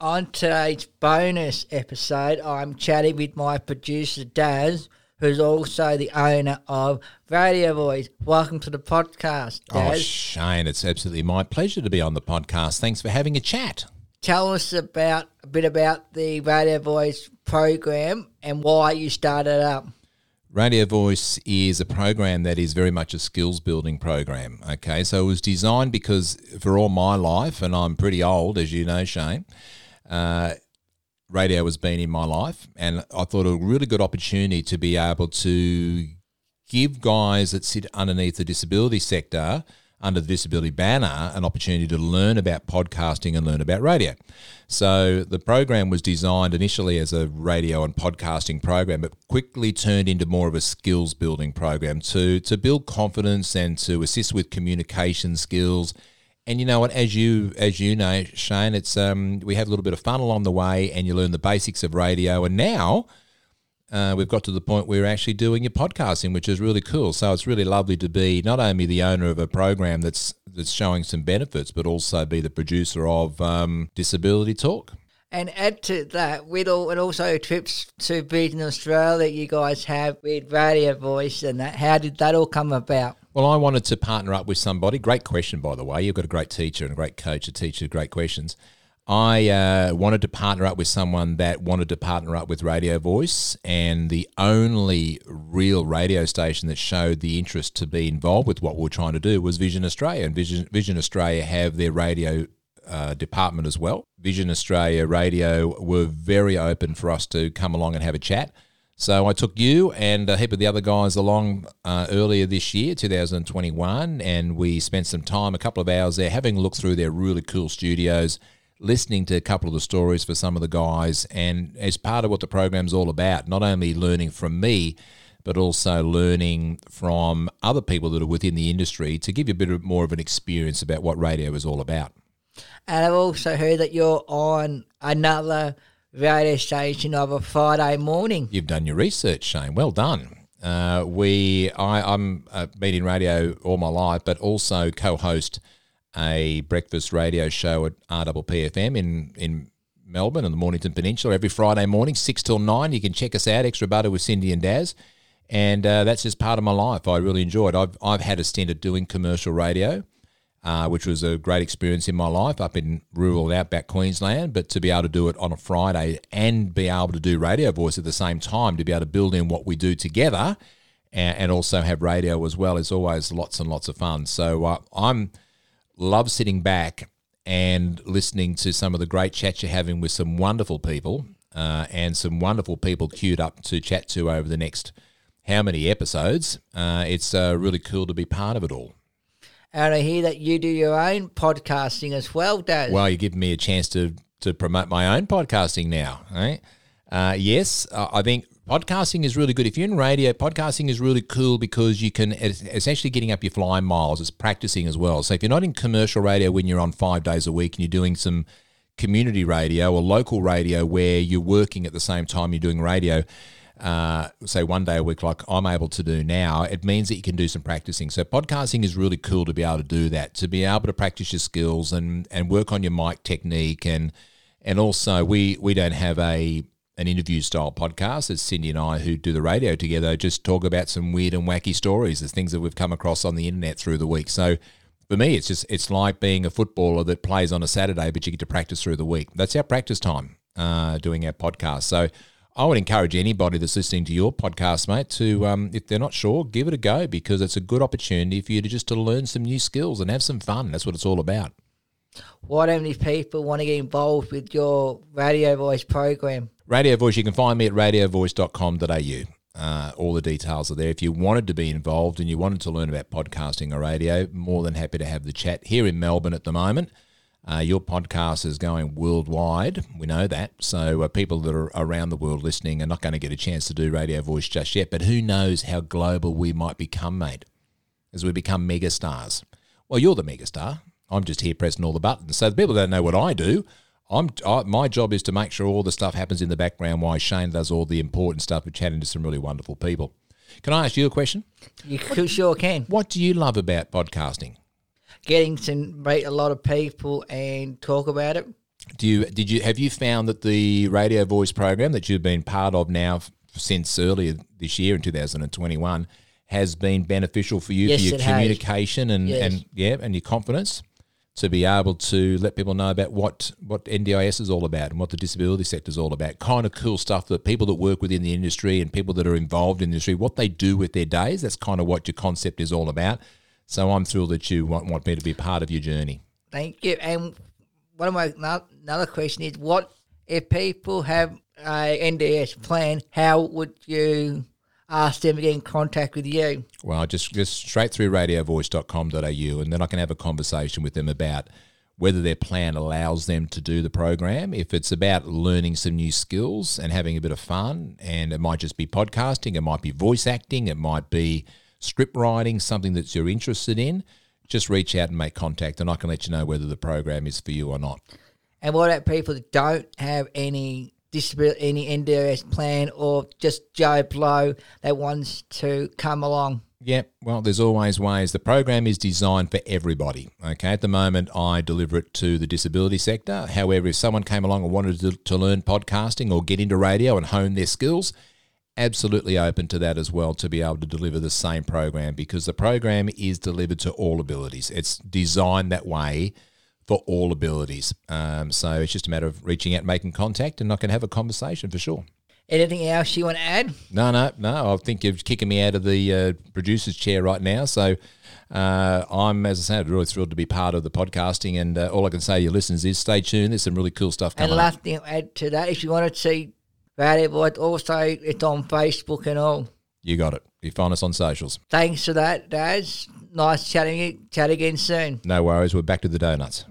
On today's bonus episode, I'm chatting with my producer Daz, who's also the owner of Radio Voice. Welcome to the podcast, oh, Daz. Oh, Shane, it's absolutely my pleasure to be on the podcast. Thanks for having a chat. Tell us about a bit about the Radio Voice program and why you started up. Radio Voice is a program that is very much a skills building program. Okay, so it was designed because for all my life, and I'm pretty old, as you know, Shane, uh, radio has been in my life, and I thought a really good opportunity to be able to give guys that sit underneath the disability sector, under the disability banner, an opportunity to learn about podcasting and learn about radio. So the program was designed initially as a radio and podcasting program, but quickly turned into more of a skills building program to to build confidence and to assist with communication skills. And you know what? As you as you know, Shane, it's um, we have a little bit of fun along the way, and you learn the basics of radio. And now uh, we've got to the point where we're actually doing your podcasting, which is really cool. So it's really lovely to be not only the owner of a program that's that's showing some benefits, but also be the producer of um, Disability Talk. And add to that, with all and also trips to Vision Australia that you guys have with Radio Voice and that. How did that all come about? Well, I wanted to partner up with somebody. Great question, by the way. You've got a great teacher and a great coach a teacher, great questions. I uh, wanted to partner up with someone that wanted to partner up with Radio Voice, and the only real radio station that showed the interest to be involved with what we are trying to do was Vision Australia. And Vision, Vision Australia have their radio uh, department as well. Vision Australia Radio were very open for us to come along and have a chat. So I took you and a heap of the other guys along uh, earlier this year, 2021, and we spent some time, a couple of hours there, having a look through their really cool studios, listening to a couple of the stories for some of the guys, and as part of what the program's all about, not only learning from me, but also learning from other people that are within the industry to give you a bit more of an experience about what radio is all about. And I've also heard that you're on another radio station of a Friday morning. You've done your research, Shane. Well done. Uh, we, I, I'm uh, been in radio all my life, but also co-host a breakfast radio show at RPPFM in in Melbourne and the Mornington Peninsula every Friday morning, six till nine. You can check us out, Extra Butter with Cindy and Daz, and uh, that's just part of my life. I really enjoy it. I've I've had a stint at doing commercial radio uh, which was a great experience in my life up in rural outback Queensland. But to be able to do it on a Friday and be able to do radio voice at the same time, to be able to build in what we do together and, and also have radio as well is always lots and lots of fun. So uh, I'm love sitting back and listening to some of the great chats you're having with some wonderful people uh, and some wonderful people queued up to chat to over the next how many episodes. Uh, it's uh, really cool to be part of it all. And I hear that you do your own podcasting as well, Dad. Well, you're giving me a chance to to promote my own podcasting now. Right? Uh, yes, I think podcasting is really good. If you're in radio, podcasting is really cool because you can. Actually getting up your flying miles. It's practicing as well. So if you're not in commercial radio when you're on five days a week and you're doing some community radio or local radio where you're working at the same time you're doing radio. Uh, say one day a week, like I'm able to do now, it means that you can do some practicing. So podcasting is really cool to be able to do that, to be able to practice your skills and and work on your mic technique, and and also we we don't have a an interview style podcast. It's Cindy and I who do the radio together, just talk about some weird and wacky stories, the things that we've come across on the internet through the week. So for me, it's just it's like being a footballer that plays on a Saturday, but you get to practice through the week. That's our practice time uh, doing our podcast. So I would encourage anybody that's listening to your podcast, mate, to um, if they're not sure, give it a go because it's a good opportunity for you to just to learn some new skills and have some fun. That's what it's all about. Why don't these people want to get involved with your radio voice program? Radio Voice, you can find me at radiovoice.com.au. Uh, all the details are there. If you wanted to be involved and you wanted to learn about podcasting or radio, more than happy to have the chat here in Melbourne at the moment. Uh, your podcast is going worldwide. We know that. So uh, people that are around the world listening are not going to get a chance to do Radio Voice just yet. But who knows how global we might become, mate, as we become megastars. Well, you're the megastar. I'm just here pressing all the buttons. So the people don't know what I do. I'm I, my job is to make sure all the stuff happens in the background while Shane does all the important stuff of chatting to some really wonderful people. Can I ask you a question? You c- sure can. What do you love about podcasting? Getting to meet a lot of people and talk about it. Do you did you have you found that the radio voice program that you've been part of now since earlier this year in 2021 has been beneficial for you Yes, for your has. communication and, Yes. and yeah and your confidence to be able to let people know about what what NDIS is all about and what the disability sector is all about. Kind of cool stuff that people that work within the industry and people that are involved in the industry, what they do with their days. That's kind of what your concept is all about. So I'm thrilled that you want, want me to be part of your journey. Thank you. And one of my another question is, what if people have a NDS plan? How would you ask them to get in contact with you? Well, just just straight through radiovoice.com.au and then I can have a conversation with them about whether their plan allows them to do the program. If it's about learning some new skills and having a bit of fun, and it might just be podcasting, it might be voice acting, it might be script writing, something that you're interested in, just reach out and make contact, and I can let you know whether the program is for you or not. And what about people that don't have any disability, any NDS plan, or just Joe Blow that wants to come along? Yeah, well, there's always ways. The program is designed for everybody. Okay, at the moment, I deliver it to the disability sector. However, if someone came along and wanted to, to learn podcasting or get into radio and hone their skills, absolutely open to that as well to be able to deliver the same program because the program is delivered to all abilities. It's designed that way for all abilities. Um, so it's just a matter of reaching out, making contact, and I can have a conversation for sure. Anything else you want to add? No, no, no. I think you're kicking me out of the uh, producer's chair right now. So uh, I'm, as I said, really thrilled to be part of the podcasting. And uh, all I can say to your listeners is stay tuned. There's some really cool stuff And coming up. last thing to add to that, if you want to see Radio Voice, also it's on Facebook and all. You got it. You find us on socials. Thanks for that, Daz. Nice chatting. Chat again soon. No worries. We're back to the donuts.